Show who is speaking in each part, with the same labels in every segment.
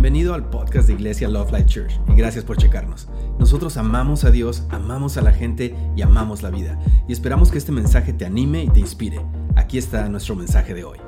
Speaker 1: Bienvenido al podcast de Iglesia Love Life Church y gracias por checarnos. Nosotros amamos a Dios, amamos a la gente y amamos la vida. Y esperamos que este mensaje te anime y te inspire. Aquí está nuestro mensaje de hoy.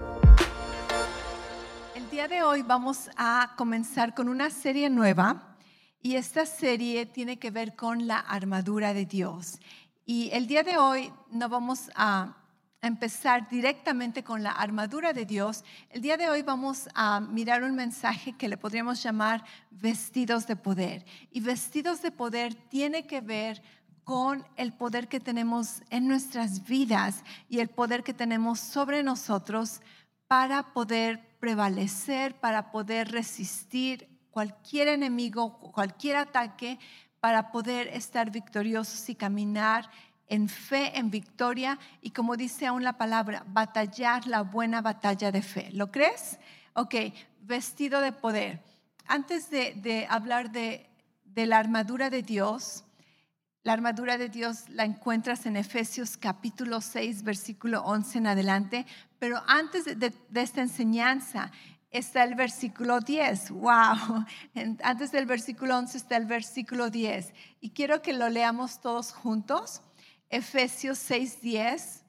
Speaker 2: El día de hoy vamos a comenzar con una serie nueva y esta serie tiene que ver con la armadura de Dios. Y el día de hoy no vamos a empezar directamente con la armadura de Dios, el día de hoy vamos a mirar un mensaje que le podríamos llamar vestidos de poder. Y vestidos de poder tiene que ver con el poder que tenemos en nuestras vidas y el poder que tenemos sobre nosotros para poder prevalecer, para poder resistir cualquier enemigo, cualquier ataque, para poder estar victoriosos y caminar en fe, en victoria y como dice aún la palabra, batallar la buena batalla de fe. ¿Lo crees? Ok, vestido de poder. Antes de, hablar de, la armadura de Dios, la armadura de Dios la encuentras en Efesios capítulo 6, versículo 11 en adelante, pero antes de, de esta enseñanza está el versículo 10. ¡Wow! Antes del versículo 11 está el versículo 10. Y quiero que lo leamos todos juntos. Efesios 6:10.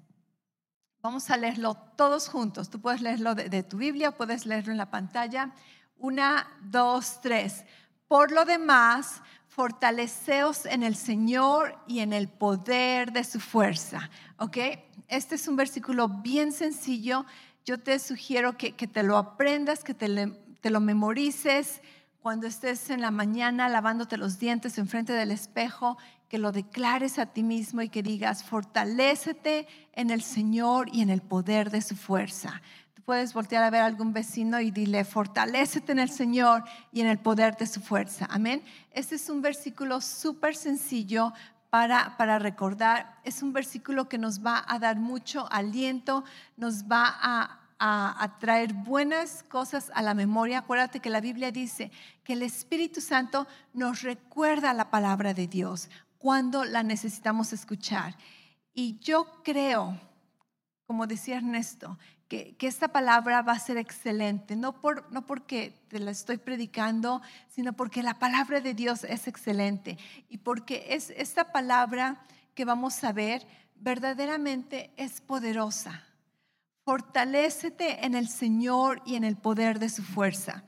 Speaker 2: Vamos a leerlo todos juntos. Tú puedes leerlo de, tu Biblia, puedes leerlo en la pantalla. Una, dos, tres. Por lo demás, fortaleceos en el Señor y en el poder de su fuerza. ¿Ok? Este es un versículo bien sencillo. Yo te sugiero que, te lo aprendas, que te, te lo memorices cuando estés en la mañana lavándote los dientes enfrente del espejo que lo declares a ti mismo y que digas, fortalécete en el Señor y en el poder de su fuerza. Tú puedes voltear a ver a algún vecino y dile, fortalécete en el Señor y en el poder de su fuerza. Amén. Este es un versículo súper sencillo para, para, recordar. Es un versículo que nos va a dar mucho aliento, nos va a, a, traer buenas cosas a la memoria. Acuérdate que la Biblia dice que el Espíritu Santo nos recuerda la palabra de Dios cuando la necesitamos escuchar. Y yo creo, como decía Ernesto, que, esta palabra va a ser excelente, no, por, no porque te la estoy predicando, sino porque la palabra de Dios es excelente y porque es esta palabra que vamos a ver verdaderamente es poderosa. Fortalécete en el Señor y en el poder de su fuerza.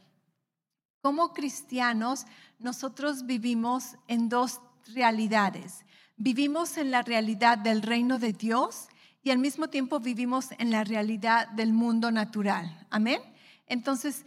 Speaker 2: Como cristianos, nosotros vivimos en dos realidades. Vivimos en la realidad del reino de Dios y al mismo tiempo vivimos en la realidad del mundo natural. Amén. Entonces,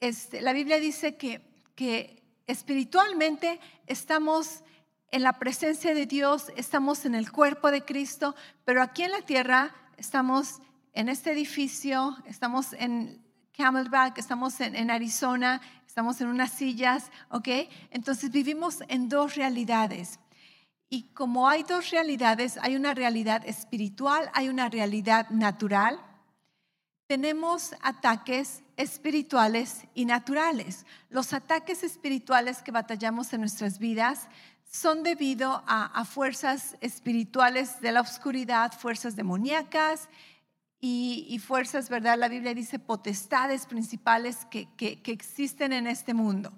Speaker 2: este, la Biblia dice que, que espiritualmente estamos en la presencia de Dios, estamos en el cuerpo de Cristo, pero aquí en la tierra estamos en este edificio, estamos en Camelback, estamos en, en Arizona, estamos en unas sillas, ¿ok? Entonces vivimos en dos realidades. Y como hay dos realidades, hay una realidad espiritual, hay una realidad natural. Tenemos ataques espirituales y naturales. Los ataques espirituales que batallamos en nuestras vidas son debido a, a fuerzas espirituales de la oscuridad, fuerzas demoníacas, y, fuerzas, ¿verdad? La Biblia dice potestades principales que, que, existen en este mundo.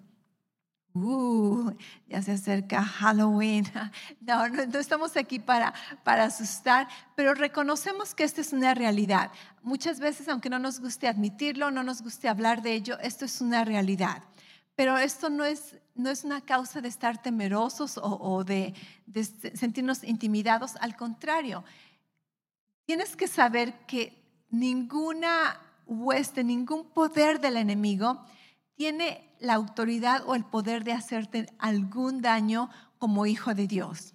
Speaker 2: Uh, ya se acerca Halloween. No, no, no, estamos aquí para, para asustar, pero reconocemos que esta es una realidad. Muchas veces, aunque no nos guste admitirlo, no nos guste hablar de ello, esto es una realidad. Pero esto no es, no es una causa de estar temerosos o, o de, de sentirnos intimidados, al contrario, tienes que saber que ninguna hueste, ningún poder del enemigo tiene la autoridad o el poder de hacerte algún daño como hijo de Dios.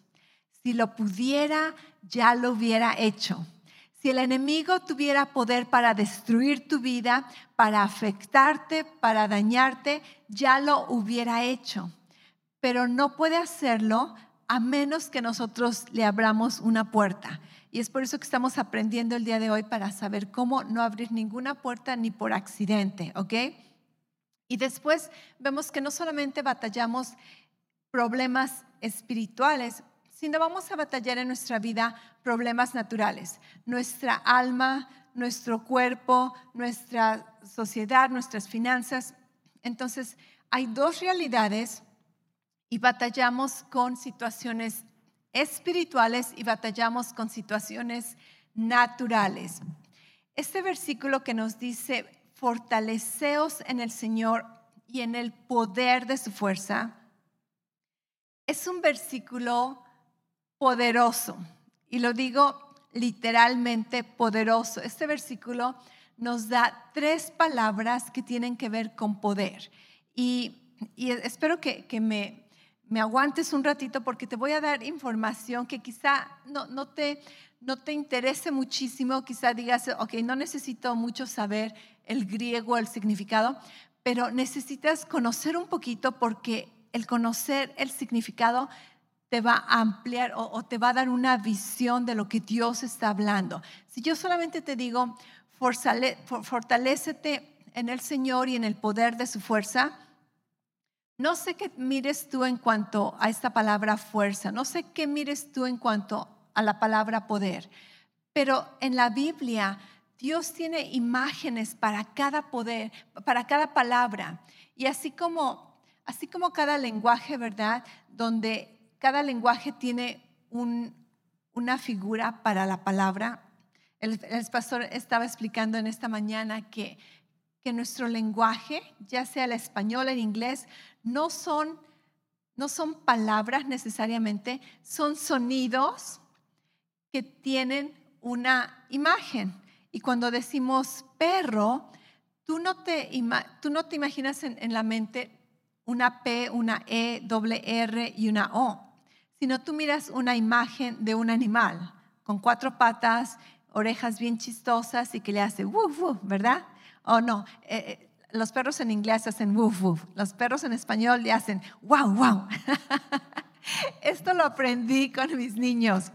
Speaker 2: Si lo pudiera, ya lo hubiera hecho. Si el enemigo tuviera poder para destruir tu vida, para afectarte, para dañarte, ya lo hubiera hecho. Pero no puede hacerlo a menos que nosotros le abramos una puerta. Y es por eso que estamos aprendiendo el día de hoy para saber cómo no abrir ninguna puerta ni por accidente, ¿ok? Y después vemos que no solamente batallamos problemas espirituales, sino vamos a batallar en nuestra vida problemas naturales. Nuestra alma, nuestro cuerpo, nuestra sociedad, nuestras finanzas. Entonces, hay dos realidades y batallamos con situaciones espirituales y batallamos con situaciones naturales. Este versículo que nos dice, fortaleceos en el Señor y en el poder de su fuerza, es un versículo poderoso. Y lo digo literalmente poderoso. Este versículo nos da tres palabras que tienen que ver con poder. Y, espero que, me, me, aguantes un ratito porque te voy a dar información que quizá no, no, te, no te interese muchísimo, quizá digas, ok, no necesito mucho saber el griego, el significado, pero necesitas conocer un poquito porque el conocer el significado te va a ampliar o, te va a dar una visión de lo que Dios está hablando. Si yo solamente te digo, fortalecete en el Señor y en el poder de su fuerza, no sé qué mires tú en cuanto a esta palabra fuerza, no sé qué mires tú en cuanto a la palabra poder, pero en la Biblia Dios tiene imágenes para cada poder, para cada palabra. Y así como, así como cada lenguaje, ¿verdad? Donde cada lenguaje tiene una figura para la palabra. El, pastor estaba explicando en esta mañana que, que nuestro lenguaje, ya sea el español, el inglés, no son, no son palabras necesariamente, son sonidos que tienen una imagen. Y cuando decimos perro, tú no te, tú no te imaginas en, en la mente una P, una E, doble R y una O sino tú miras una imagen de un animal con cuatro patas, orejas bien chistosas y que le hace woof, woof, ¿verdad? O no, eh, eh, los perros en inglés hacen woof, woof, los perros en español le hacen wow, wow. Esto lo aprendí con mis niños,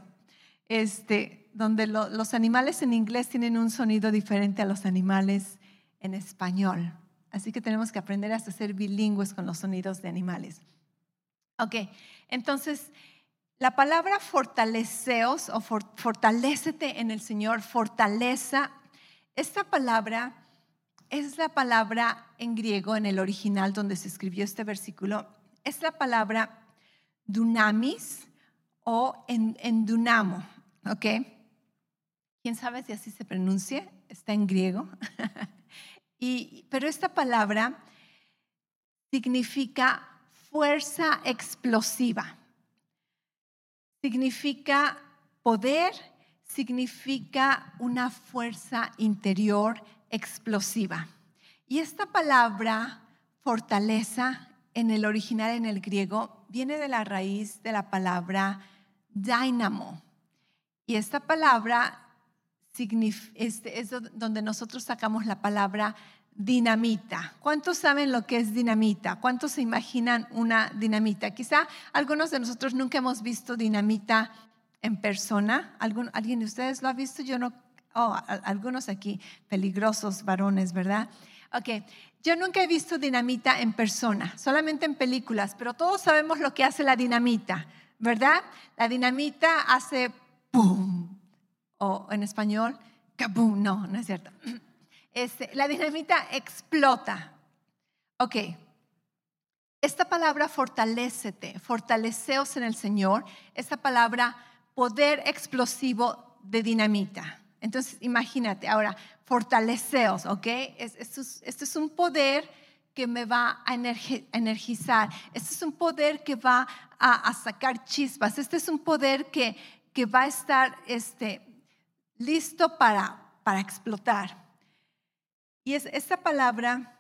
Speaker 2: este, donde los animales en inglés tienen un sonido diferente a los animales en español. Así que tenemos que aprender hasta ser bilingües con los sonidos de animales. Ok, entonces la palabra fortaleceos o fortalécete en el Señor, fortaleza, esta palabra es la palabra en griego, en el original donde se escribió este versículo, es la palabra dunamis o en, dunamo, ¿ok? ¿Quién sabe si así se pronuncia? Está en griego. y, pero esta palabra significa fuerza explosiva significa poder, significa una fuerza interior explosiva. Y esta palabra fortaleza en el original, en el griego, viene de la raíz de la palabra dynamo. Y esta palabra este, es donde nosotros sacamos la palabra dinamita. ¿Cuántos saben lo que es dinamita? ¿Cuántos se imaginan una dinamita? Quizá algunos de nosotros nunca hemos visto dinamita en persona. ¿Alguien de ustedes lo ha visto? Yo no. Oh, algunos aquí, peligrosos varones, ¿verdad? Ok, yo nunca he visto dinamita en persona, solamente en películas, pero todos sabemos lo que hace la dinamita, ¿verdad? La dinamita hace ¡pum! O en español, ¡kabum! No, no es cierto. Este, la dinamita explota. Ok. Esta palabra fortalecete, fortaleceos en el Señor, esta palabra poder explosivo de dinamita. Entonces, imagínate, ahora, fortaleceos, ¿ok? Esto es, un poder que me va a energizar. Este es un poder que va a, sacar chispas. Este es un poder que, que va a estar este, listo para, para explotar. Y es, esta palabra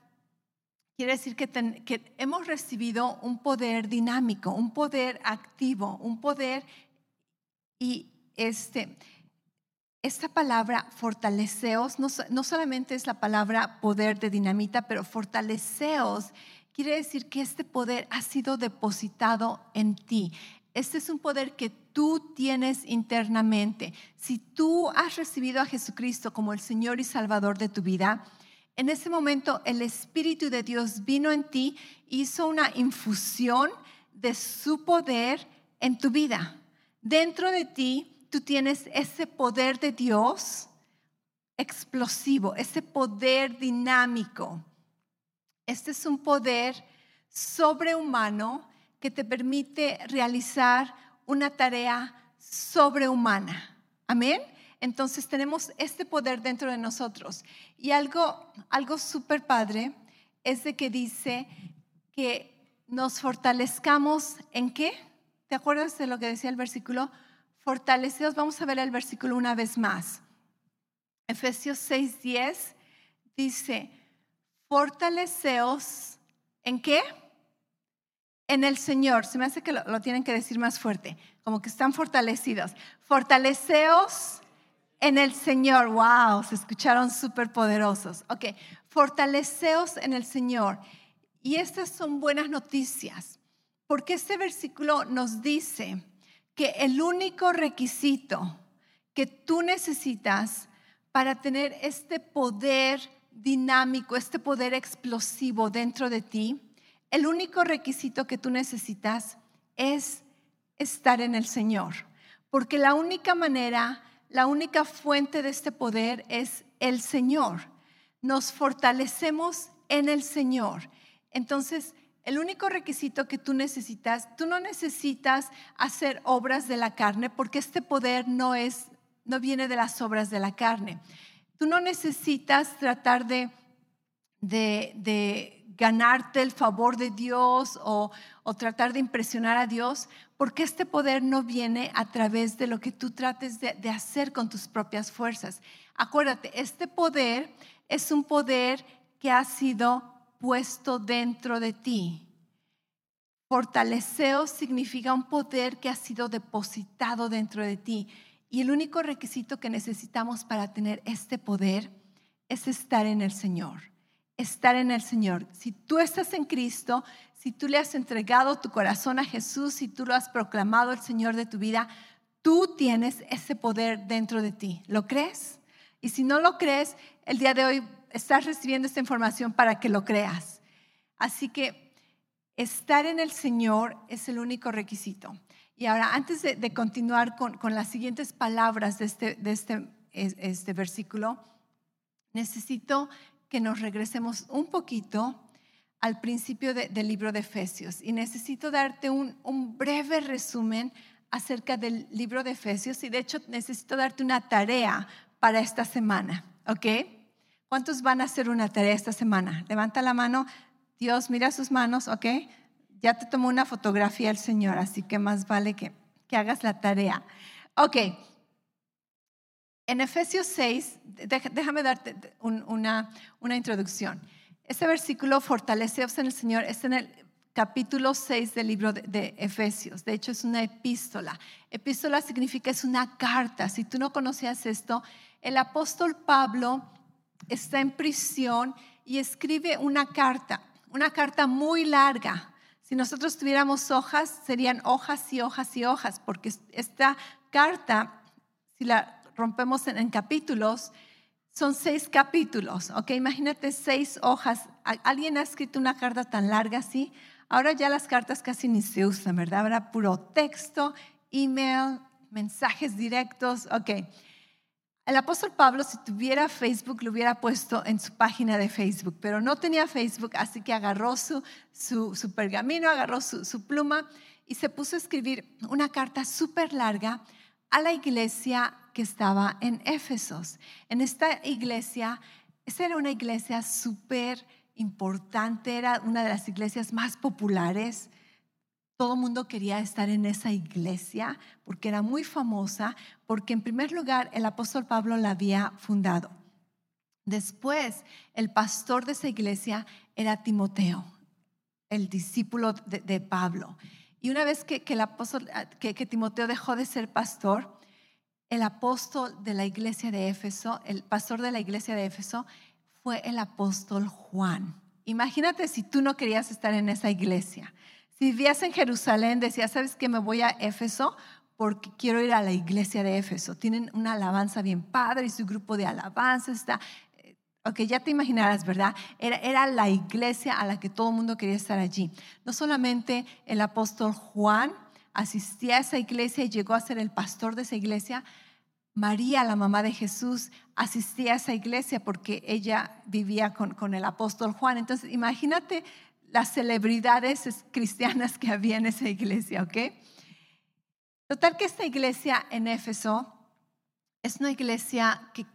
Speaker 2: quiere decir que, que hemos recibido un poder dinámico, un poder activo, un poder y este, esta palabra fortaleceos no, no, solamente es la palabra poder de dinamita, pero fortaleceos quiere decir que este poder ha sido depositado en ti. Este es un poder que tú tienes internamente. Si tú has recibido a Jesucristo como el Señor y Salvador de tu vida, en ese momento el Espíritu de Dios vino en ti, hizo una infusión de su poder en tu vida. Dentro de ti tú tienes ese poder de Dios explosivo, ese poder dinámico. Este es un poder sobrehumano que te permite realizar una tarea sobrehumana. Amén. Entonces tenemos este poder dentro de nosotros. Y algo, algo súper padre es de que dice que nos fortalezcamos en qué? ¿Te acuerdas de lo que decía el versículo? Fortalecidos, vamos a ver el versículo una vez más. Efesios 6:10 dice, fortaleceos en qué? En el Señor. Se me hace que lo, lo tienen que decir más fuerte, como que están fortalecidos. Fortaleceos en el Señor. Wow, se escucharon súper poderosos. Ok, fortaleceos en el Señor. Y estas son buenas noticias, porque este versículo nos dice que el único requisito que tú necesitas para tener este poder dinámico, este poder explosivo dentro de ti, el único requisito que tú necesitas es estar en el Señor. Porque la única manera, la única fuente de este poder es el Señor. Nos fortalecemos en el Señor. Entonces, el único requisito que tú necesitas, tú no necesitas hacer obras de la carne porque este poder no es no viene de las obras de la carne. Tú no necesitas tratar de, de, ganarte el favor de Dios o, o, tratar de impresionar a Dios, porque este poder no viene a través de lo que tú trates de, de hacer con tus propias fuerzas. Acuérdate, este poder es un poder que ha sido puesto dentro de ti. Fortaleceo significa un poder que ha sido depositado dentro de ti. Y el único requisito que necesitamos para tener este poder es estar en el Señor. Estar en el Señor. Si tú estás en Cristo, si tú le has entregado tu corazón a Jesús, si tú lo has proclamado el Señor de tu vida, tú tienes ese poder dentro de ti. ¿Lo crees? Y si no lo crees, el día de hoy estás recibiendo esta información para que lo creas. Así que estar en el Señor es el único requisito. Y ahora, antes de, continuar con, las siguientes palabras de este, de este, este versículo, necesito que nos regresemos un poquito al principio del libro de Efesios. Y necesito darte un, un breve resumen acerca del libro de Efesios. Y de hecho, necesito darte una tarea para esta semana. ¿Ok? ¿Cuántos van a hacer una tarea esta semana? Levanta la mano. Dios, mira sus manos, ¿ok? Ya te tomó una fotografía el Señor, así que más vale que, que hagas la tarea. Ok. En Efesios 6, déjame darte una, una introducción. Este versículo, fortaleceos en el Señor, está en el capítulo 6 del libro de, de, Efesios. De hecho, es una epístola. Epístola significa es una carta. Si tú no conocías esto, el apóstol Pablo está en prisión y escribe una carta, una carta muy larga. Si nosotros tuviéramos hojas, serían hojas y hojas y hojas, porque esta carta, si la rompemos en, capítulos, son seis capítulos, ¿ok? Imagínate seis hojas. ¿Alguien ha escrito una carta tan larga así? Ahora ya las cartas casi ni se usan, ¿verdad? Ahora puro texto, email, mensajes directos, ok. El apóstol Pablo, si tuviera Facebook, lo hubiera puesto en su página de Facebook, pero no tenía Facebook, así que agarró su, su, pergamino, agarró su, su, pluma y se puso a escribir una carta súper larga a la iglesia que estaba en Éfesos. En esta iglesia, esa era una iglesia súper importante, era una de las iglesias más populares todo el mundo quería estar en esa iglesia porque era muy famosa, porque en primer lugar el apóstol Pablo la había fundado. Después, el pastor de esa iglesia era Timoteo, el discípulo de, Pablo. Y una vez apóstol, que, que Timoteo dejó de ser pastor, el apóstol de la iglesia de Éfeso, el pastor de la iglesia de Éfeso, fue el apóstol Juan. Imagínate si tú no querías estar en esa iglesia. Si vivías en Jerusalén, decías, ¿sabes qué? Me voy a Éfeso porque quiero ir a la iglesia de Éfeso. Tienen una alabanza bien padre y su grupo de alabanza está... Eh, ok, ya te imaginarás, ¿verdad? Era, era la iglesia a la que todo el mundo quería estar allí. No solamente el apóstol Juan asistía a esa iglesia y llegó a ser el pastor de esa iglesia, María, la mamá de Jesús, asistía a esa iglesia porque ella vivía con, con el apóstol Juan. Entonces, imagínate las celebridades cristianas que había en esa iglesia, ¿ok? Total que esta iglesia en Éfeso es una iglesia que,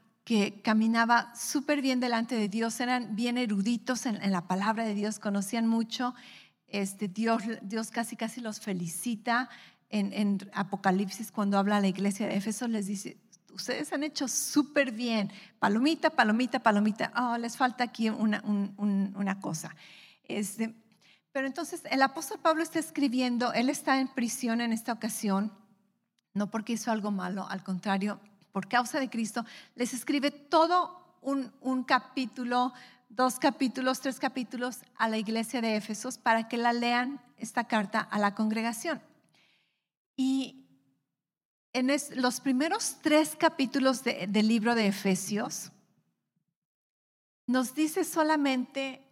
Speaker 2: caminaba súper bien delante de Dios, eran bien eruditos en, la palabra de Dios, conocían mucho. Este, Dios, Dios casi casi los felicita en, en Apocalipsis cuando habla a la iglesia de Éfeso, les dice, ustedes han hecho súper bien, palomita, palomita, palomita, oh, les falta aquí una, una cosa. Este, pero entonces el apóstol Pablo está escribiendo, él está en prisión en esta ocasión, no porque hizo algo malo, al contrario, por causa de Cristo, les escribe todo un, un capítulo, dos capítulos, tres capítulos a la iglesia de Éfesos para que la lean esta carta a la congregación. Y en los primeros tres capítulos del libro de Efesios, nos dice solamente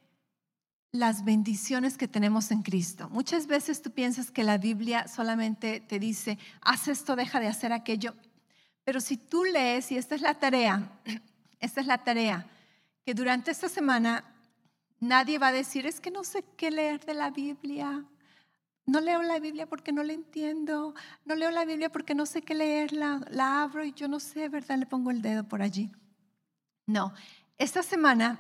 Speaker 2: las bendiciones que tenemos en Cristo. Muchas veces tú piensas que la Biblia solamente te dice, haz esto, deja de hacer aquello. Pero si tú lees, y esta es la tarea, esta es la tarea, que durante esta semana nadie va a decir, es que no sé qué leer de la Biblia. No leo la Biblia porque no la entiendo. No leo la Biblia porque no sé qué leerla. La abro y yo no sé, ¿verdad? Le pongo el dedo por allí. No, esta semana,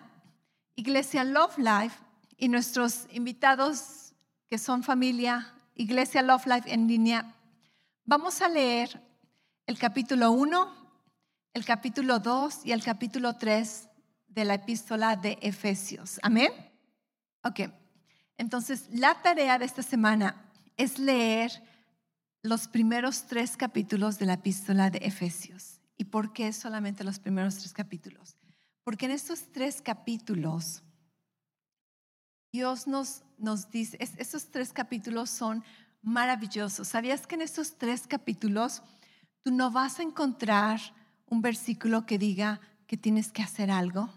Speaker 2: Iglesia Love Life y nuestros invitados que son familia, Iglesia Love Life en línea, vamos a leer el capítulo 1, el capítulo 2 y el capítulo 3 de la epístola de Efesios. Amén. Ok, entonces la tarea de esta semana es leer los primeros tres capítulos de la epístola de Efesios. ¿Y por qué solamente los primeros tres capítulos? Porque en estos tres capítulos Dios nos, nos dice, estos tres capítulos son maravillosos. ¿Sabías que en estos tres capítulos tú no vas a encontrar un versículo que diga que tienes que hacer algo?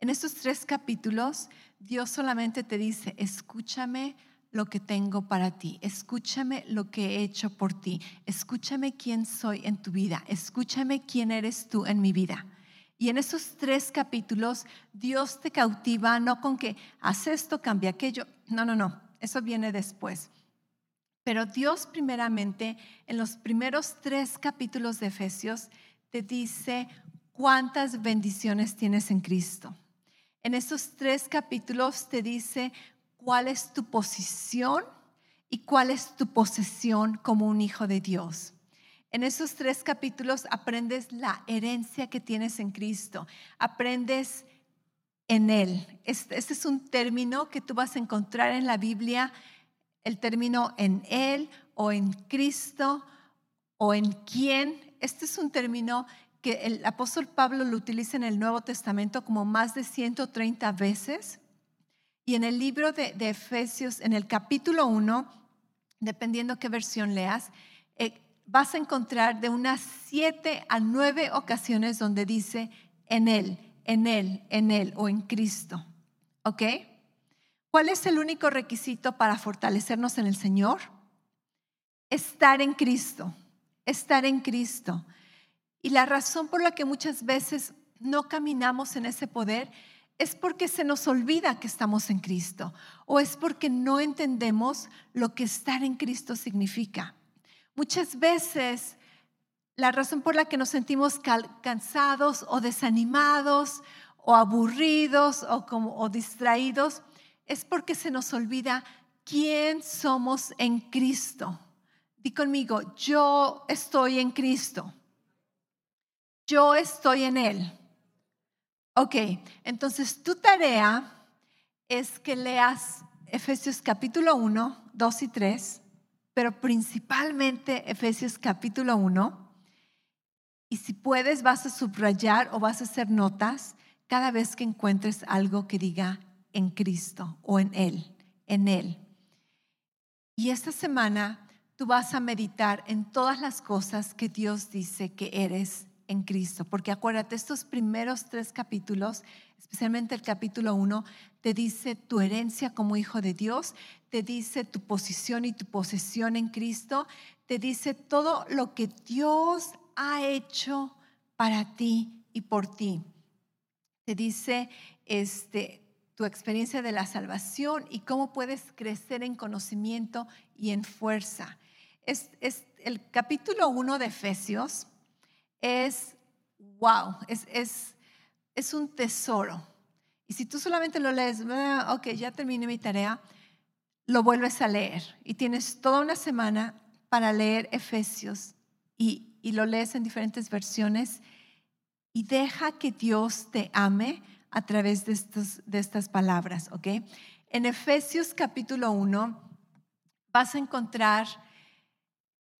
Speaker 2: En estos tres capítulos, Dios solamente te dice, escúchame lo que tengo para ti, escúchame lo que he hecho por ti, escúchame quién soy en tu vida, escúchame quién eres tú en mi vida. Y en esos tres capítulos Dios te cautiva no con que haz esto, cambia aquello. No, no, no, eso viene después. Pero Dios primeramente en los primeros tres capítulos de Efesios te dice cuántas bendiciones tienes en Cristo. En esos tres capítulos te dice cuál es tu posición y cuál es tu posesión como un hijo de Dios. En esos tres capítulos aprendes la herencia que tienes en Cristo, aprendes en Él. Este, es un término que tú vas a encontrar en la Biblia, el término en Él o en Cristo o en quién. Este es un término que el apóstol Pablo lo utiliza en el Nuevo Testamento como más de 130 veces. Y en el libro de, de Efesios, en el capítulo 1, dependiendo qué versión leas, vas a encontrar de unas siete a nueve ocasiones donde dice en Él, en Él, en Él o en Cristo. ¿Ok? ¿Cuál es el único requisito para fortalecernos en el Señor? Estar en Cristo, estar en Cristo. Y la razón por la que muchas veces no caminamos en ese poder es porque se nos olvida que estamos en Cristo o es porque no entendemos lo que estar en Cristo significa. Muchas veces la razón por la que nos sentimos cansados o desanimados o aburridos o, distraídos es porque se nos olvida quién somos en Cristo. Di conmigo, yo estoy en Cristo. Yo estoy en Él. Ok, entonces tu tarea es que leas Efesios capítulo 1, 2 y 3 pero principalmente Efesios capítulo 1. Y si puedes, vas a subrayar o vas a hacer notas cada vez que encuentres algo que diga en Cristo o en Él, en Él. Y esta semana tú vas a meditar en todas las cosas que Dios dice que eres en Cristo. Porque acuérdate, estos primeros tres capítulos, especialmente el capítulo 1, te dice tu herencia como hijo de Dios, te dice tu posición y tu posesión en Cristo, te dice todo lo que Dios ha hecho para ti y por ti. Te dice este, tu experiencia de la salvación y cómo puedes crecer en conocimiento y en fuerza. Es, es el capítulo 1 de Efesios es, wow, es, es, es un tesoro. Y si tú solamente lo lees, ah, ok, ya terminé mi tarea, lo vuelves a leer y tienes toda una semana para leer Efesios y, y lo lees en diferentes versiones y deja que Dios te ame a través de, estos, de estas palabras, ¿ok? En Efesios capítulo 1 vas a encontrar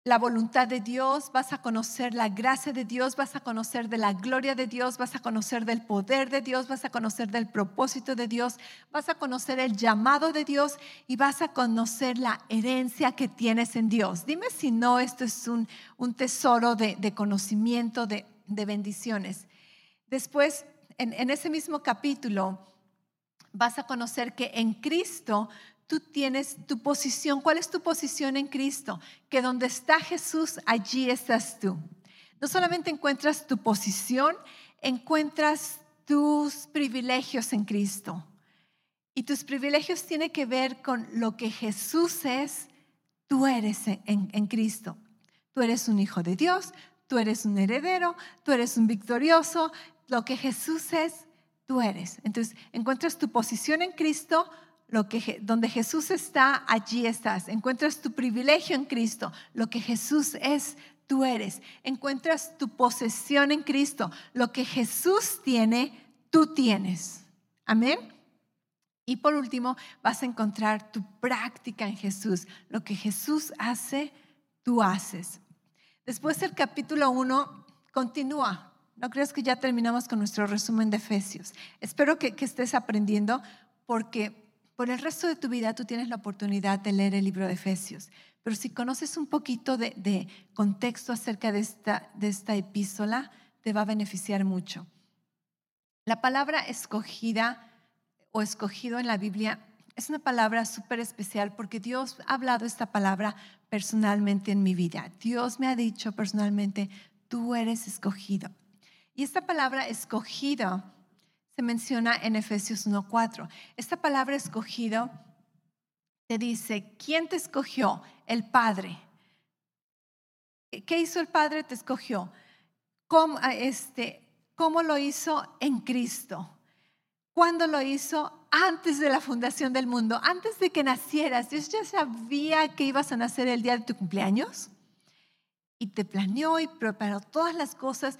Speaker 2: la voluntad de Dios, vas a conocer la gracia de Dios, vas a conocer de la gloria de Dios, vas a conocer del poder de Dios, vas a conocer del propósito de Dios, vas a conocer el llamado de Dios y vas a conocer la herencia que tienes en Dios. Dime si no, esto es un, un tesoro de, de conocimiento, de, de, bendiciones. Después, en, en ese mismo capítulo, vas a conocer que en Cristo tú tienes tu posición. ¿Cuál es tu posición en Cristo? Que donde está Jesús, allí estás tú. No solamente encuentras tu posición, encuentras tus privilegios en Cristo. Y tus privilegios tienen que ver con lo que Jesús es, tú eres en, en Cristo. Tú eres un hijo de Dios, tú eres un heredero, tú eres un victorioso. Lo que Jesús es, tú eres. Entonces, encuentras tu posición en Cristo, lo que, donde Jesús está, allí estás. Encuentras tu privilegio en Cristo. Lo que Jesús es, tú eres. Encuentras tu posesión en Cristo. Lo que Jesús tiene, tú tienes. Amén. Y por último, vas a encontrar tu práctica en Jesús. Lo que Jesús hace, tú haces. Después el capítulo 1 continúa. No creas que ya terminamos con nuestro resumen de Efesios. Espero que, que estés aprendiendo porque por el resto de tu vida tú tienes la oportunidad de leer el libro de Efesios. Pero si conoces un poquito de, contexto acerca de esta, de esta epístola, te va a beneficiar mucho. La palabra escogida o escogido en la Biblia es una palabra súper especial porque Dios ha hablado esta palabra personalmente en mi vida. Dios me ha dicho personalmente, tú eres escogido. Y esta palabra escogido se menciona en Efesios 1.4. Esta palabra escogido te dice, ¿quién te escogió? El Padre. ¿Qué hizo el Padre? Te escogió. ¿Cómo, este, ¿Cómo lo hizo? En Cristo. ¿Cuándo lo hizo? Antes de la fundación del mundo, antes de que nacieras. Dios ya sabía que ibas a nacer el día de tu cumpleaños y te planeó y preparó todas las cosas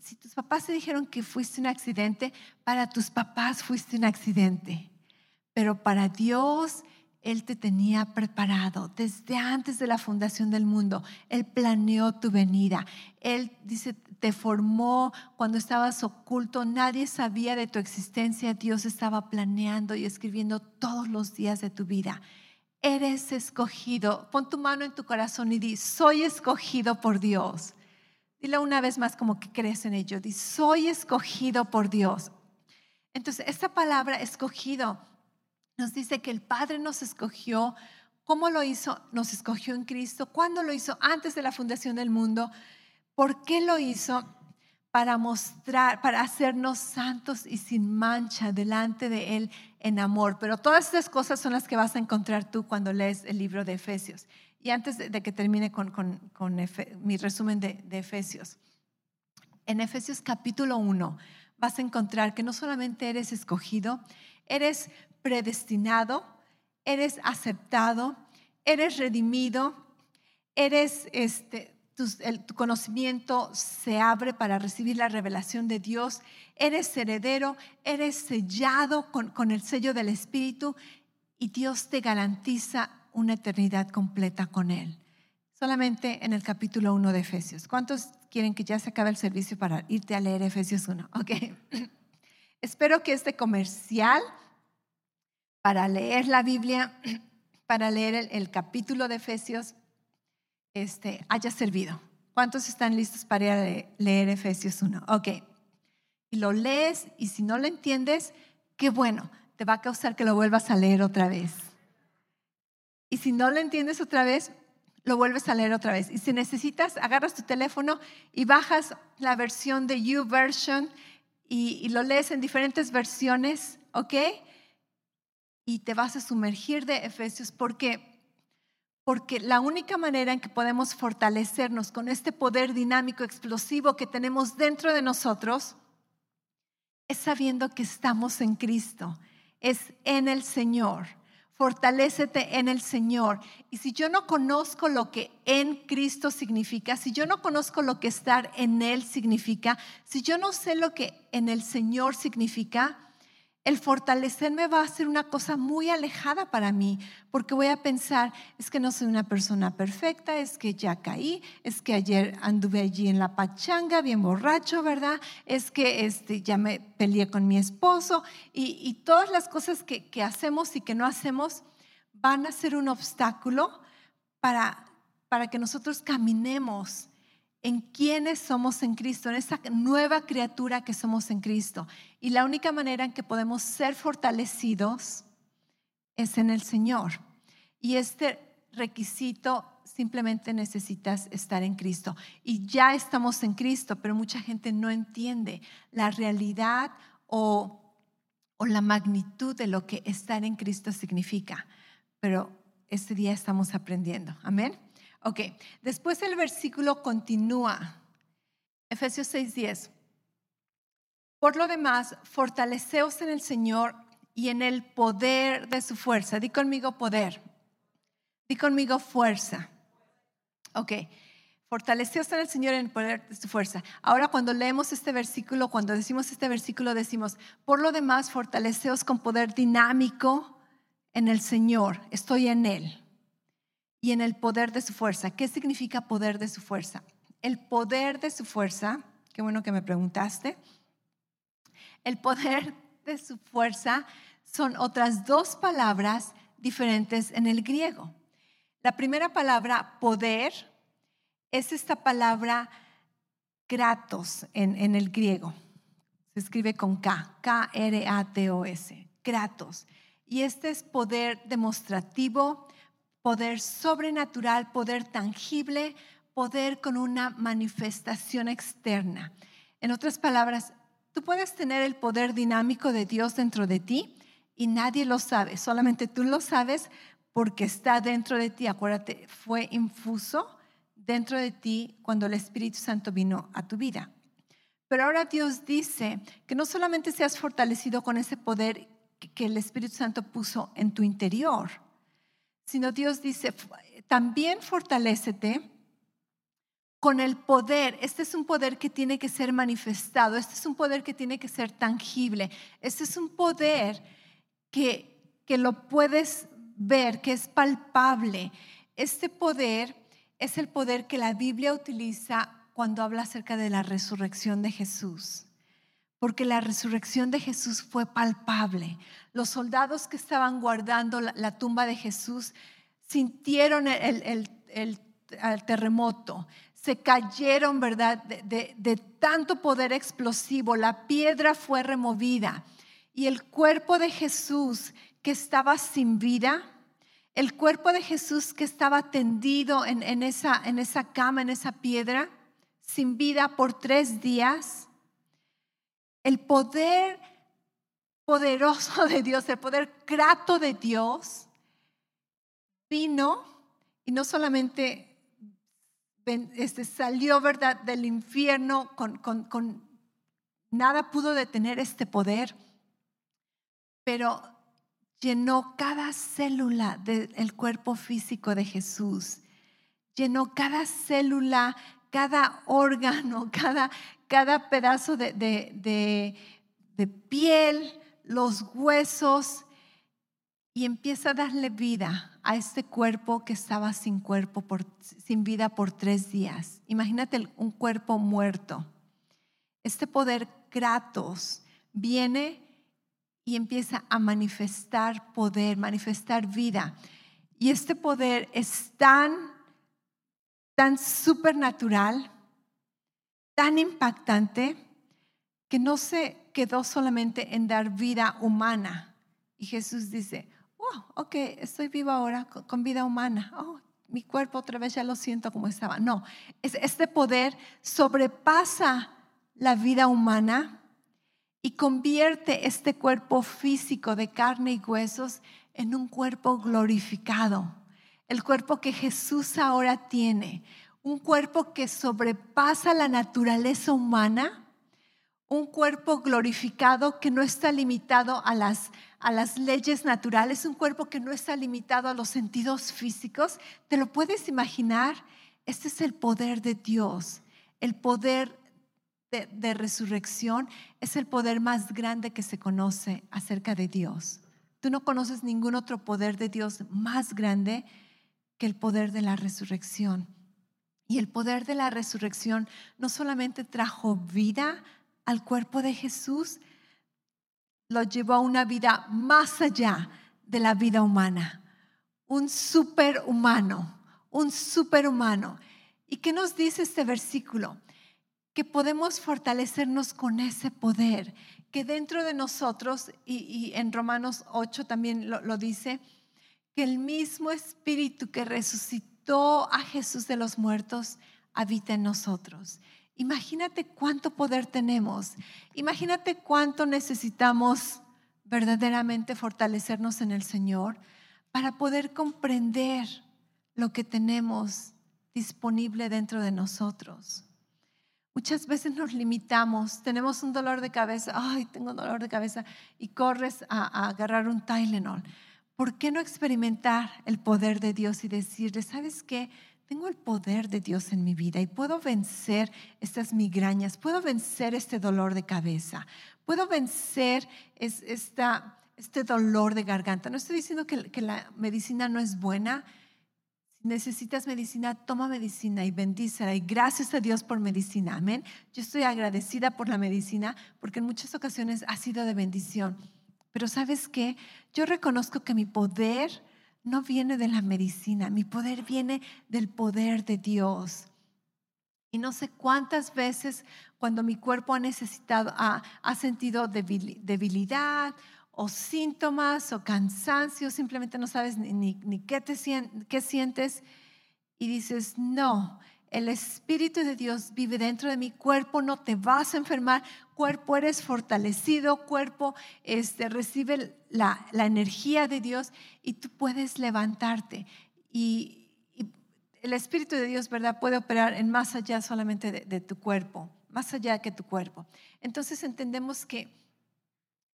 Speaker 2: si, tus papás te dijeron que fuiste un accidente, para tus papás fuiste un accidente. Pero para Dios, Él te tenía preparado desde antes de la fundación del mundo. Él planeó tu venida. Él dice, te formó cuando estabas oculto. Nadie sabía de tu existencia. Dios estaba planeando y escribiendo todos los días de tu vida. Eres escogido. Pon tu mano en tu corazón y di, soy escogido por Dios. Dile una vez más como que crees en ello. Dice, soy escogido por Dios. Entonces, esta palabra escogido nos dice que el Padre nos escogió. ¿Cómo lo hizo? Nos escogió en Cristo. ¿Cuándo lo hizo? Antes de la fundación del mundo. ¿Por qué lo hizo? Para mostrar, para hacernos santos y sin mancha delante de Él en amor. Pero todas estas cosas son las que vas a encontrar tú cuando lees el libro de Efesios. Y antes de, que termine con, mi resumen de, Efesios, en Efesios capítulo 1 vas a encontrar que no solamente eres escogido, eres predestinado, eres aceptado, eres redimido, eres este, tu, tu, conocimiento se abre para recibir la revelación de Dios, eres heredero, eres sellado con, con el sello del Espíritu y Dios te garantiza una eternidad completa con Él. Solamente en el capítulo 1 de Efesios. ¿Cuántos quieren que ya se acabe el servicio para irte a leer Efesios 1? Ok. Espero que este comercial para leer la Biblia, para leer el, capítulo de Efesios, este, haya servido. ¿Cuántos están listos para ir a leer Efesios 1? Ok. Y lo lees y si no lo entiendes, qué bueno, te va a causar que lo vuelvas a leer otra vez. Y si no lo entiendes otra vez, lo vuelves a leer otra vez. Y si necesitas, agarras tu teléfono y bajas la versión de YouVersion y, y lo lees en diferentes versiones, ¿ok? y te vas a sumergir de Efesios porque porque la única manera en que podemos fortalecernos con este poder dinámico, explosivo que tenemos dentro de nosotros, es sabiendo que estamos en Cristo, es en el Señor. Fortalécete en el Señor. Y si yo no conozco lo que en Cristo significa, si yo no conozco lo que estar en Él significa, si yo no sé lo que en el Señor significa, el fortalecerme va a ser una cosa muy alejada para mí, porque voy a pensar, es que no soy una persona perfecta, es que ya caí, es que ayer anduve allí en la pachanga, bien borracho, ¿verdad? Es que este, ya me peleé con mi esposo y, todas las cosas que, que hacemos y que no hacemos van a ser un obstáculo para, para que nosotros caminemos en quiénes somos en Cristo, en esa nueva criatura que somos en Cristo. Y la única manera en que podemos ser fortalecidos es en el Señor. Y este requisito simplemente necesitas estar en Cristo. Y ya estamos en Cristo, pero mucha gente no entiende la realidad o, o la magnitud de lo que estar en Cristo significa. Pero este día estamos aprendiendo. Amén. Ok, después el versículo continúa. Efesios 6:10. Por lo demás, fortaleceos en el Señor y en el poder de su fuerza. Di conmigo poder. Di conmigo fuerza. Ok, fortaleceos en el Señor en el poder de su fuerza. Ahora cuando leemos este versículo, cuando decimos este versículo, decimos, por lo demás, fortaleceos con poder dinámico en el Señor. Estoy en Él y en el poder de su fuerza. ¿Qué significa poder de su fuerza? El poder de su fuerza, qué bueno que me preguntaste, el poder de su fuerza son otras dos palabras diferentes en el griego. La primera palabra, poder, es esta palabra kratos en, en el griego. Se escribe con K, K-R-A-T-O-S, kratos. Y este es poder demostrativo, poder sobrenatural, poder tangible, poder con una manifestación externa. En otras palabras, tú puedes tener el poder dinámico de Dios dentro de ti y nadie lo sabe, solamente tú lo sabes porque está dentro de ti. Acuérdate, fue infuso dentro de ti cuando el Espíritu Santo vino a tu vida. Pero ahora Dios dice que no solamente seas fortalecido con ese poder que el Espíritu Santo puso en tu interior, sino Dios dice, también fortalécete con el poder. Este es un poder que tiene que ser manifestado, este es un poder que tiene que ser tangible, este es un poder que, que lo puedes ver, que es palpable. Este poder es el poder que la Biblia utiliza cuando habla acerca de la resurrección de Jesús porque la resurrección de Jesús fue palpable. Los soldados que estaban guardando la, tumba de Jesús sintieron el, terremoto, se cayeron, ¿verdad?, de, tanto poder explosivo. La piedra fue removida y el cuerpo de Jesús que estaba sin vida, el cuerpo de Jesús que estaba tendido en, en, esa, en esa cama, en esa piedra, sin vida por tres días, el poder poderoso de Dios, el poder grato de Dios, vino y no solamente este, salió ¿verdad? del infierno con, con nada pudo detener este poder, pero llenó cada célula del cuerpo físico de Jesús, llenó cada célula, cada órgano, cada, cada pedazo de, de, piel, los huesos, y empieza a darle vida a este cuerpo que estaba sin cuerpo, por, sin vida por tres días. Imagínate un cuerpo muerto. Este poder Kratos viene y empieza a manifestar poder, manifestar vida. Y este poder es tan, tan supernatural tan impactante que no se quedó solamente en dar vida humana. Y Jesús dice, oh, ok, estoy vivo ahora con vida humana. Oh, mi cuerpo otra vez ya lo siento como estaba. No, este poder sobrepasa la vida humana y convierte este cuerpo físico de carne y huesos en un cuerpo glorificado, el cuerpo que Jesús ahora tiene, un cuerpo que sobrepasa la naturaleza humana, un cuerpo glorificado que no está limitado a las, a las leyes naturales, un cuerpo que no está limitado a los sentidos físicos. ¿Te lo puedes imaginar? Este es el poder de Dios, el poder de, resurrección es el poder más grande que se conoce acerca de Dios. Tú no conoces ningún otro poder de Dios más grande que el poder de la resurrección. Y el poder de la resurrección no solamente trajo vida al cuerpo de Jesús, lo llevó a una vida más allá de la vida humana, un superhumano, un superhumano. ¿Y qué nos dice este versículo? que podemos fortalecernos con ese poder, que dentro de nosotros, y, en Romanos 8 también lo, lo dice, que el mismo Espíritu que resucitó a Jesús de los muertos habita en nosotros. Imagínate cuánto poder tenemos. Imagínate cuánto necesitamos verdaderamente fortalecernos en el Señor para poder comprender lo que tenemos disponible dentro de nosotros. Muchas veces nos limitamos, tenemos un dolor de cabeza, ay, tengo dolor de cabeza, y corres a, agarrar un Tylenol. ¿Por qué no experimentar el poder de Dios y decirle, ¿sabes qué? Tengo el poder de Dios en mi vida y puedo vencer estas migrañas, puedo vencer este dolor de cabeza, puedo vencer esta, este dolor de garganta. No estoy diciendo que, la medicina no es buena, necesitas medicina, toma medicina y bendícela. Y gracias a Dios por medicina. Amén. Yo estoy agradecida por la medicina porque en muchas ocasiones ha sido de bendición. Pero sabes qué? Yo reconozco que mi poder no viene de la medicina, mi poder viene del poder de Dios. Y no sé cuántas veces cuando mi cuerpo ha necesitado, ha, ha sentido debilidad o síntomas o cansancio, simplemente no sabes ni, qué, te, qué sientes y dices, no, el Espíritu de Dios vive dentro de mi cuerpo, no te vas a enfermar, cuerpo eres fortalecido, cuerpo este, recibe la, energía de Dios y tú puedes levantarte. Y, el Espíritu de Dios, ¿verdad? Puede operar en más allá solamente de, tu cuerpo, más allá que tu cuerpo. Entonces entendemos que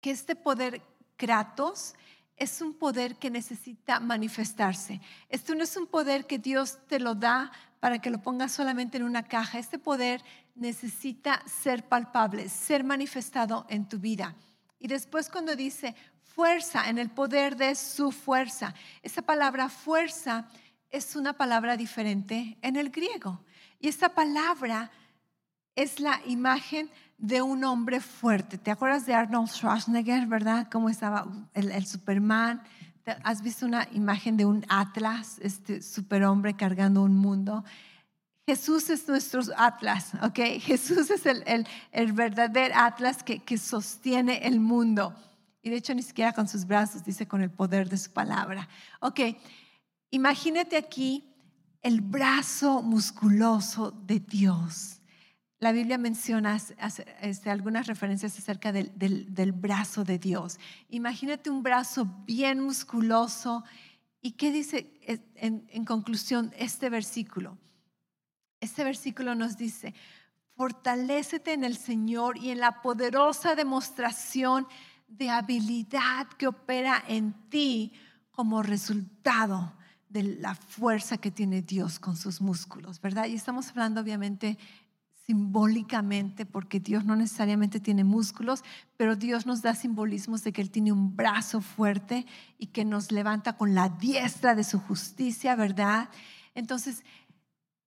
Speaker 2: que este poder Kratos es un poder que necesita manifestarse. Esto no es un poder que Dios te lo da para que lo pongas solamente en una caja. Este poder necesita ser palpable, ser manifestado en tu vida. Y después cuando dice fuerza, en el poder de su fuerza, esa palabra fuerza es una palabra diferente en el griego. Y esta palabra es la imagen de un hombre fuerte. ¿Te acuerdas de Arnold Schwarzenegger, verdad? Cómo estaba el, Superman. ¿Has visto una imagen de un Atlas, este superhombre cargando un mundo? Jesús es nuestro Atlas, ¿ok? Jesús es el, el, verdadero Atlas que, que sostiene el mundo. Y de hecho ni siquiera con sus brazos, dice con el poder de su palabra. Ok, imagínate aquí el brazo musculoso de Dios la Biblia menciona este, algunas referencias acerca del, brazo de Dios. Imagínate un brazo bien musculoso. ¿Y qué dice en, en conclusión este versículo? Este versículo nos dice, fortalécete en el Señor y en la poderosa demostración de habilidad que opera en ti como resultado de la fuerza que tiene Dios con sus músculos, ¿verdad? Y estamos hablando obviamente simbólicamente, porque Dios no necesariamente tiene músculos, pero Dios nos da simbolismos de que Él tiene un brazo fuerte y que nos levanta con la diestra de su justicia, ¿verdad? Entonces,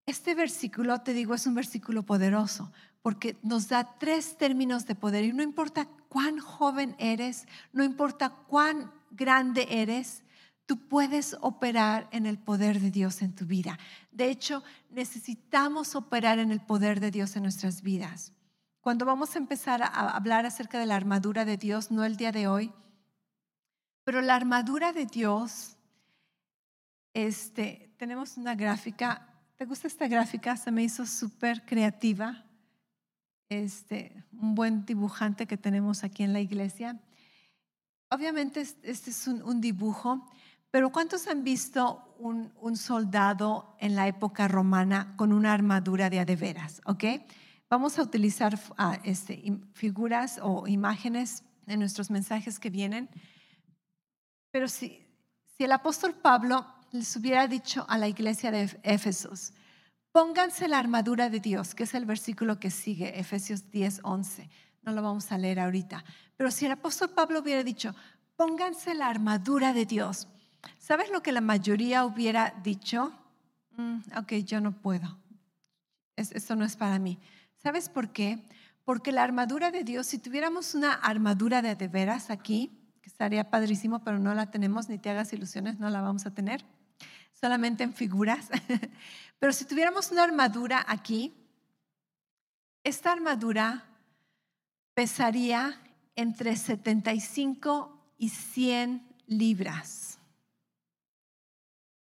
Speaker 2: este versículo, te digo, es un versículo poderoso, porque nos da tres términos de poder y no importa cuán joven eres, no importa cuán grande eres, tú puedes operar en el poder de Dios en tu vida. De hecho, necesitamos operar en el poder de Dios en nuestras vidas. Cuando vamos a empezar a hablar acerca de la armadura de Dios, no el día de hoy, pero la armadura de Dios, este, tenemos una gráfica. ¿Te gusta esta gráfica? Se me hizo súper creativa. este, un buen dibujante que tenemos aquí en la iglesia. Obviamente este es un, dibujo, pero ¿cuántos han visto un, soldado en la época romana con una armadura de adeveras? ¿Ok? Vamos a utilizar este, figuras o imágenes en nuestros mensajes que vienen. Pero si, si el apóstol Pablo les hubiera dicho a la iglesia de Éfesos, pónganse la armadura de Dios, que es el versículo que sigue, Efesios 10, 11. No lo vamos a leer ahorita. Pero si el apóstol Pablo hubiera dicho, pónganse la armadura de Dios, ¿sabes lo que la mayoría hubiera dicho? Mm, ok, yo no puedo. Eso no es para mí. ¿Sabes por qué? Porque la armadura de Dios, si tuviéramos una armadura de de veras aquí, que estaría padrísimo, pero no la tenemos, ni te hagas ilusiones, no la vamos a tener, solamente en figuras. pero si tuviéramos una armadura aquí, esta armadura pesaría entre 75 y 100 libras.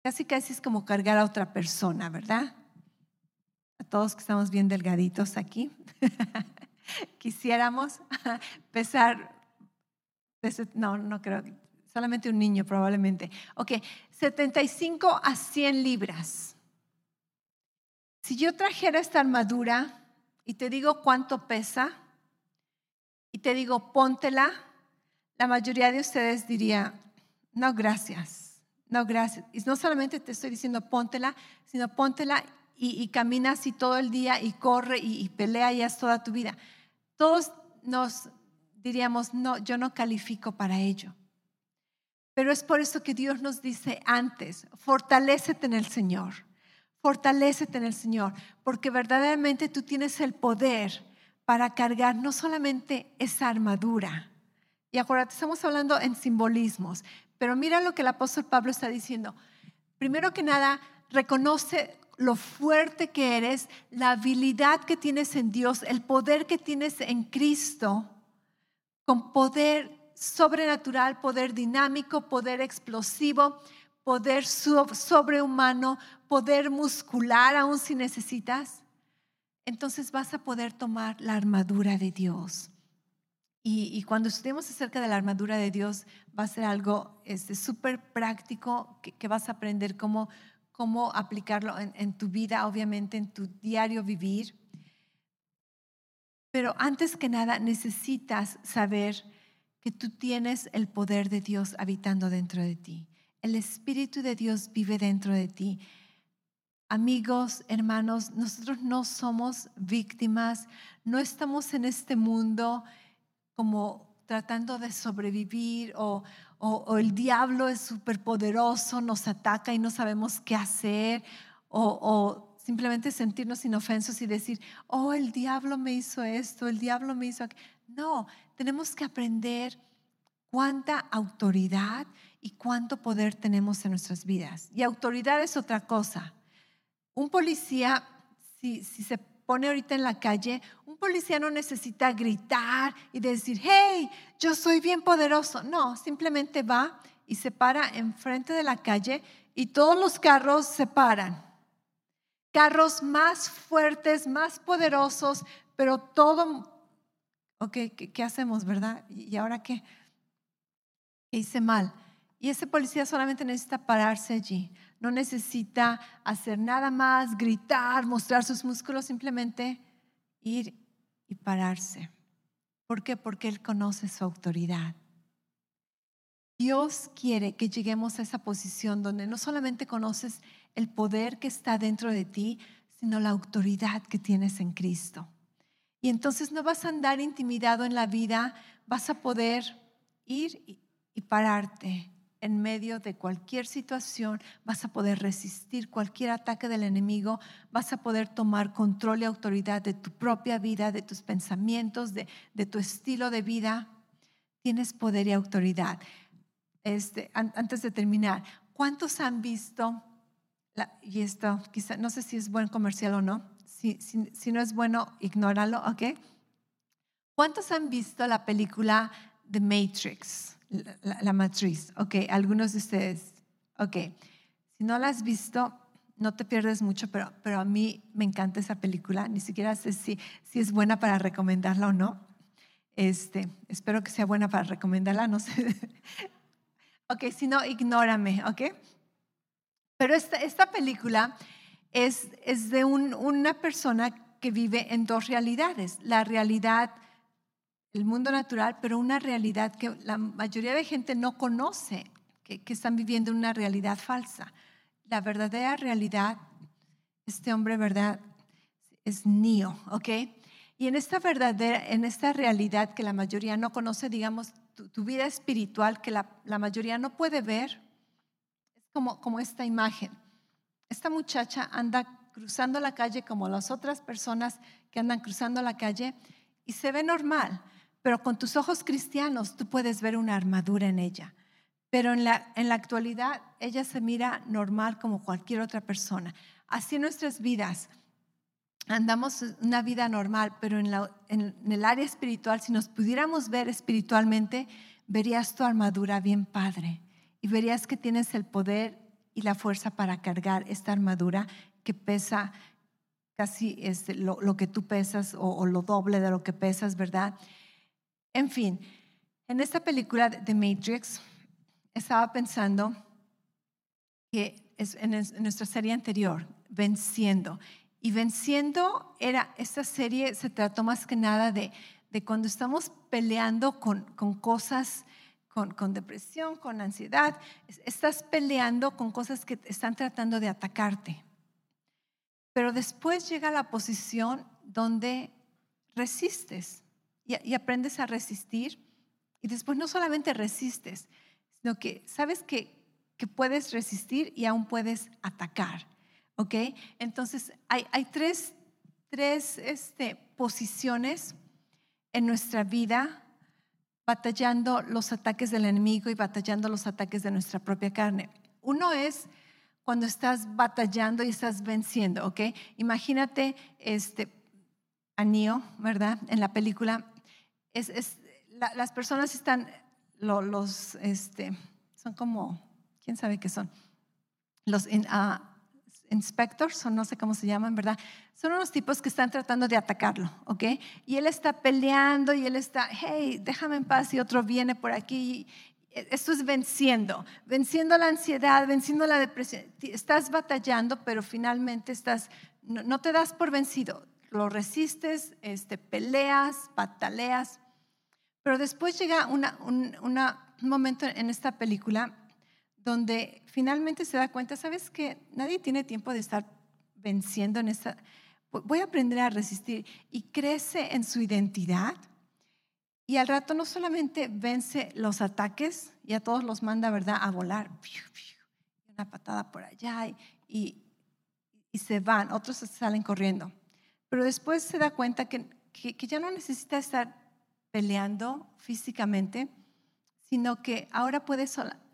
Speaker 2: Casi casi es como cargar a otra persona, ¿verdad? todos que estamos bien delgaditos aquí, quisiéramos pesar, no, no creo, solamente un niño probablemente. Ok, 75 a 100 libras. Si yo trajera esta armadura y te digo cuánto pesa y te digo póntela, la mayoría de ustedes diría, no, gracias, no, gracias. Y no solamente te estoy diciendo póntela, sino póntela y, camina así todo el día y corre y, pelea y es toda tu vida. Todos nos diríamos, no, yo no califico para ello. Pero es por eso que Dios nos dice antes, fortalécete en el Señor, fortalécete en el Señor, porque verdaderamente tú tienes el poder para cargar no solamente esa armadura. Y acuérdate, estamos hablando en simbolismos, pero mira lo que el apóstol Pablo está diciendo. Primero que nada, reconoce lo fuerte que eres, la habilidad que tienes en Dios, el poder que tienes en Cristo, con poder sobrenatural, poder dinámico, poder explosivo, poder sobrehumano, poder muscular, aún si necesitas, entonces vas a poder tomar la armadura de Dios. Y, cuando estudiemos acerca de la armadura de Dios, va a ser algo este, súper práctico que, vas a aprender cómo cómo aplicarlo en, tu vida, obviamente en tu diario vivir. Pero antes que nada necesitas saber que tú tienes el poder de Dios habitando dentro de ti. El Espíritu de Dios vive dentro de ti. Amigos, hermanos, nosotros no somos víctimas, no estamos en este mundo como tratando de sobrevivir o, o, el diablo es súper poderoso, nos ataca y no sabemos qué hacer, o, simplemente sentirnos inofensos y decir, oh, el diablo me hizo esto, el diablo me hizo aquello. No, tenemos que aprender cuánta autoridad y cuánto poder tenemos en nuestras vidas. Y autoridad es otra cosa. Un policía, si, si se pone ahorita en la calle, un policía no necesita gritar y decir, hey, yo soy bien poderoso. No, simplemente va y se para enfrente de la calle y todos los carros se paran. Carros más fuertes, más poderosos, pero todo, ok, ¿qué, hacemos, verdad? ¿Y ahora qué? hice mal? Y ese policía solamente necesita pararse allí no necesita hacer nada más, gritar, mostrar sus músculos, simplemente ir y pararse. ¿Por qué? Porque Él conoce su autoridad. Dios quiere que lleguemos a esa posición donde no solamente conoces el poder que está dentro de ti, sino la autoridad que tienes en Cristo. Y entonces no vas a andar intimidado en la vida, vas a poder ir y pararte en medio de cualquier situación, vas a poder resistir cualquier ataque del enemigo, vas a poder tomar control y autoridad de tu propia vida, de tus pensamientos, de, tu estilo de vida. Tienes poder y autoridad. Este, antes de terminar, ¿cuántos han visto, y esto quizá, no sé si es buen comercial o no, si, si no es bueno, ignóralo, ¿ok? ¿Cuántos han visto la película The Matrix? La, matriz. Ok, algunos de ustedes. Ok, si no la has visto, no te pierdes mucho, pero, pero a mí me encanta esa película. Ni siquiera sé si, si es buena para recomendarla o no. Este, espero que sea buena para recomendarla, no sé. ok, si no, ignórame, ¿ok? Pero esta, esta película es, es de una persona que vive en dos realidades. La realidad, el mundo natural, pero una realidad que la mayoría de gente no conoce, que, están viviendo una realidad falsa. La verdadera realidad, este hombre, ¿verdad? Es Neo, ¿ok? Y en esta verdadera, en esta realidad que la mayoría no conoce, digamos, tu, vida espiritual que la, la, mayoría no puede ver, es como, como esta imagen. Esta muchacha anda cruzando la calle como las otras personas que andan cruzando la calle y se ve normal, pero con tus ojos cristianos tú puedes ver una armadura en ella. Pero en la, en la actualidad ella se mira normal como cualquier otra persona. Así en nuestras vidas andamos una vida normal, pero en, en, el área espiritual, si nos pudiéramos ver espiritualmente, verías tu armadura bien padre y verías que tienes el poder y la fuerza para cargar esta armadura que pesa casi este, lo, que tú pesas o, lo doble de lo que pesas, ¿verdad? En fin, en esta película de Matrix estaba pensando que es en nuestra serie anterior, Venciendo, y venciendo era, esta serie se trató más que nada de, de cuando estamos peleando con, con cosas, con, con, depresión, con ansiedad, estás peleando con cosas que están tratando de atacarte. Pero después llega la posición donde resistes y, aprendes a resistir. Y después no solamente resistes, sino que sabes que, que puedes resistir y aún puedes atacar. ¿Ok? Entonces, hay, hay tres, tres este, posiciones en nuestra vida batallando los ataques del enemigo y batallando los ataques de nuestra propia carne. Uno es cuando estás batallando y estás venciendo, ¿ok? Imagínate este, a ¿verdad? En la película, las personas están, los, este, son como, ¿quién sabe qué son? Los, uh, inspectors, o no sé cómo se llaman, ¿verdad? Son unos tipos que están tratando de atacarlo, ¿ok? Y él está peleando y él está, hey, déjame en paz y otro viene por aquí. Esto es venciendo, venciendo la ansiedad, venciendo la depresión. Estás batallando, pero finalmente estás, no, te das por vencido, lo resistes, este, peleas, pataleas. Pero después llega una, un, un momento en esta película donde finalmente se da cuenta, ¿sabes que Nadie tiene tiempo de estar venciendo en esta... Voy a aprender a resistir y crece en su identidad. Y al rato no solamente vence los ataques y a todos los manda, ¿verdad?, a volar. Una patada por allá y, y, se van, otros salen corriendo. Pero después se da cuenta que, que, que ya no necesita estar peleando físicamente, sino que ahora puede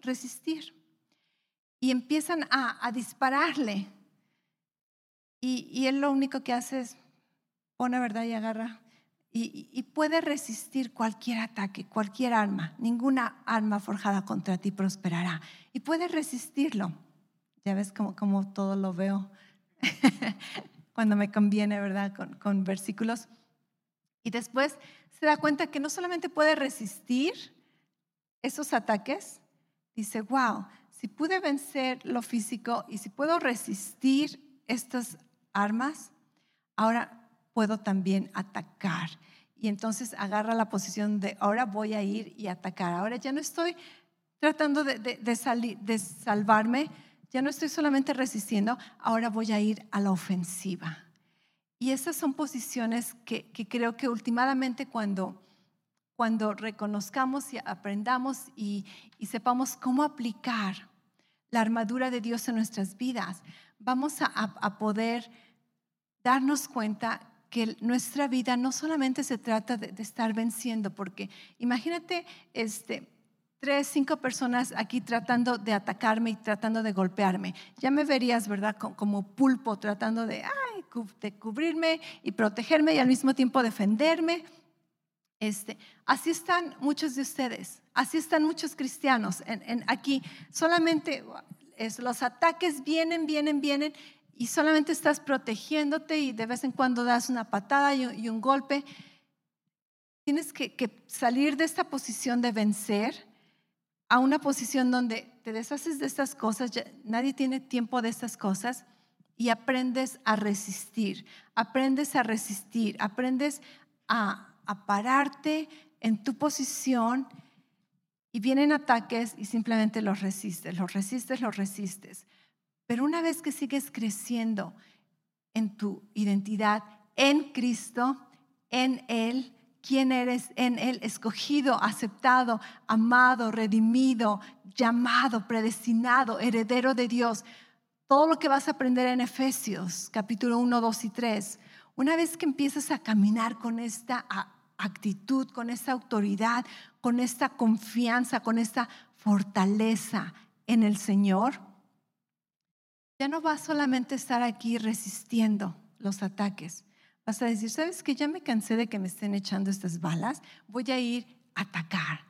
Speaker 2: resistir y empiezan a, dispararle. Y, él lo único que hace es pone verdad y agarra. Y, puede resistir cualquier ataque, cualquier arma. Ninguna arma forjada contra ti prosperará. Y puede resistirlo. Ya ves como, como todo lo veo cuando me conviene, ¿verdad? Con, con versículos. Y después se da cuenta que no solamente puede resistir esos ataques, dice, wow, si pude vencer lo físico y si puedo resistir estas armas, ahora puedo también atacar. Y entonces agarra la posición de ahora voy a ir y atacar. Ahora ya no estoy tratando de, de salvarme, ya no estoy solamente resistiendo, ahora voy a ir a la ofensiva. Y esas son posiciones que, que creo que últimamente cuando cuando reconozcamos y aprendamos y, sepamos cómo aplicar la armadura de Dios en nuestras vidas, vamos a, poder darnos cuenta que nuestra vida no solamente se trata de, estar venciendo, porque imagínate este, tres, cinco personas aquí tratando de atacarme y tratando de golpearme. Ya me verías, ¿verdad? Como, pulpo tratando de, de cubrirme y protegerme y al mismo tiempo defenderme. Este, así están muchos de ustedes, así están muchos cristianos aquí. Solamente los ataques vienen, vienen, vienen y solamente estás protegiéndote y de vez en cuando das una patada y, un golpe. Tienes que salir de esta posición de vencer a una posición donde te deshaces de estas cosas, nadie tiene tiempo de estas cosas y aprendes a resistir, aprendes a resistir, aprendes a, a pararte en tu posición y vienen ataques y simplemente los resistes, los resistes, los resistes. Pero una vez que sigues creciendo en tu identidad en Cristo, en Él, quién eres en Él, escogido, aceptado, amado, redimido, llamado, predestinado, heredero de Dios. Todo lo que vas a aprender en Efesios, capítulo 1, 2 y 3. Una vez que empiezas a caminar con esta actitud, con esta autoridad, con esta confianza, con esta fortaleza en el Señor, ya no vas solamente a estar aquí resistiendo los ataques, Vas a decir, ¿sabes que Ya me cansé de que me estén echando estas balas, voy a ir a atacar.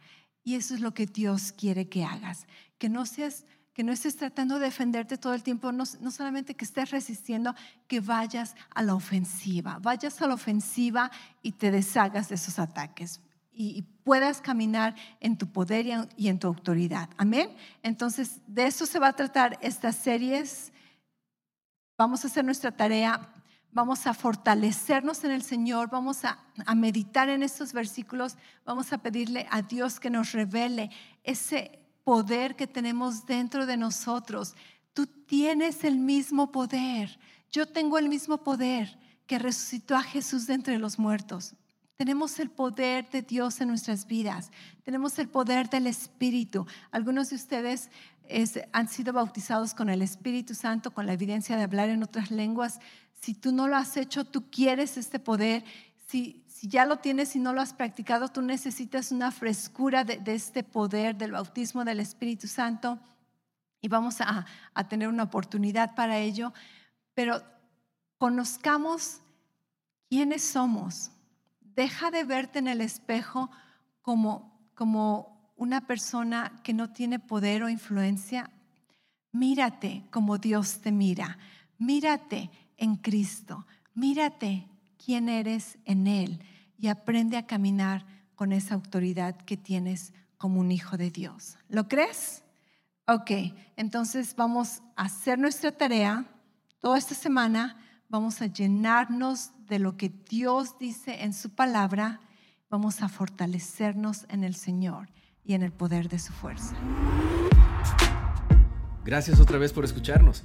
Speaker 2: Y eso es lo que Dios quiere que hagas, que no seas que no estés tratando de defenderte todo el tiempo, no, solamente que estés resistiendo, que vayas a la ofensiva, vayas a la ofensiva y te deshagas de esos ataques y, y puedas caminar en tu poder y en tu autoridad. Amén. Entonces, de eso se va a tratar estas series. Vamos a hacer nuestra tarea vamos a fortalecernos en el Señor, vamos a, meditar en estos versículos, vamos a pedirle a Dios que nos revele ese poder que tenemos dentro de nosotros. Tú tienes el mismo poder, yo tengo el mismo poder que resucitó a Jesús de entre los muertos. Tenemos el poder de Dios en nuestras vidas, tenemos el poder del Espíritu. Algunos de ustedes han sido bautizados con el Espíritu Santo, con la evidencia de hablar en otras lenguas. Si tú no lo has hecho, tú quieres este poder. Si, si ya lo tienes y no lo has practicado, tú necesitas una frescura de, este poder del bautismo del Espíritu Santo y vamos a, a tener una oportunidad para ello. Pero conozcamos quiénes somos. Deja de verte en el espejo como, como una persona que no tiene poder o influencia. Mírate como Dios te mira. Mírate en Cristo. Mírate quién eres en Él y aprende a caminar con esa autoridad que tienes como un hijo de Dios. ¿Lo crees? Ok, entonces vamos a hacer nuestra tarea toda esta semana. Vamos a llenarnos de lo que Dios dice en su palabra. Vamos a fortalecernos en el Señor y en el poder de su fuerza.
Speaker 1: Gracias otra vez por escucharnos.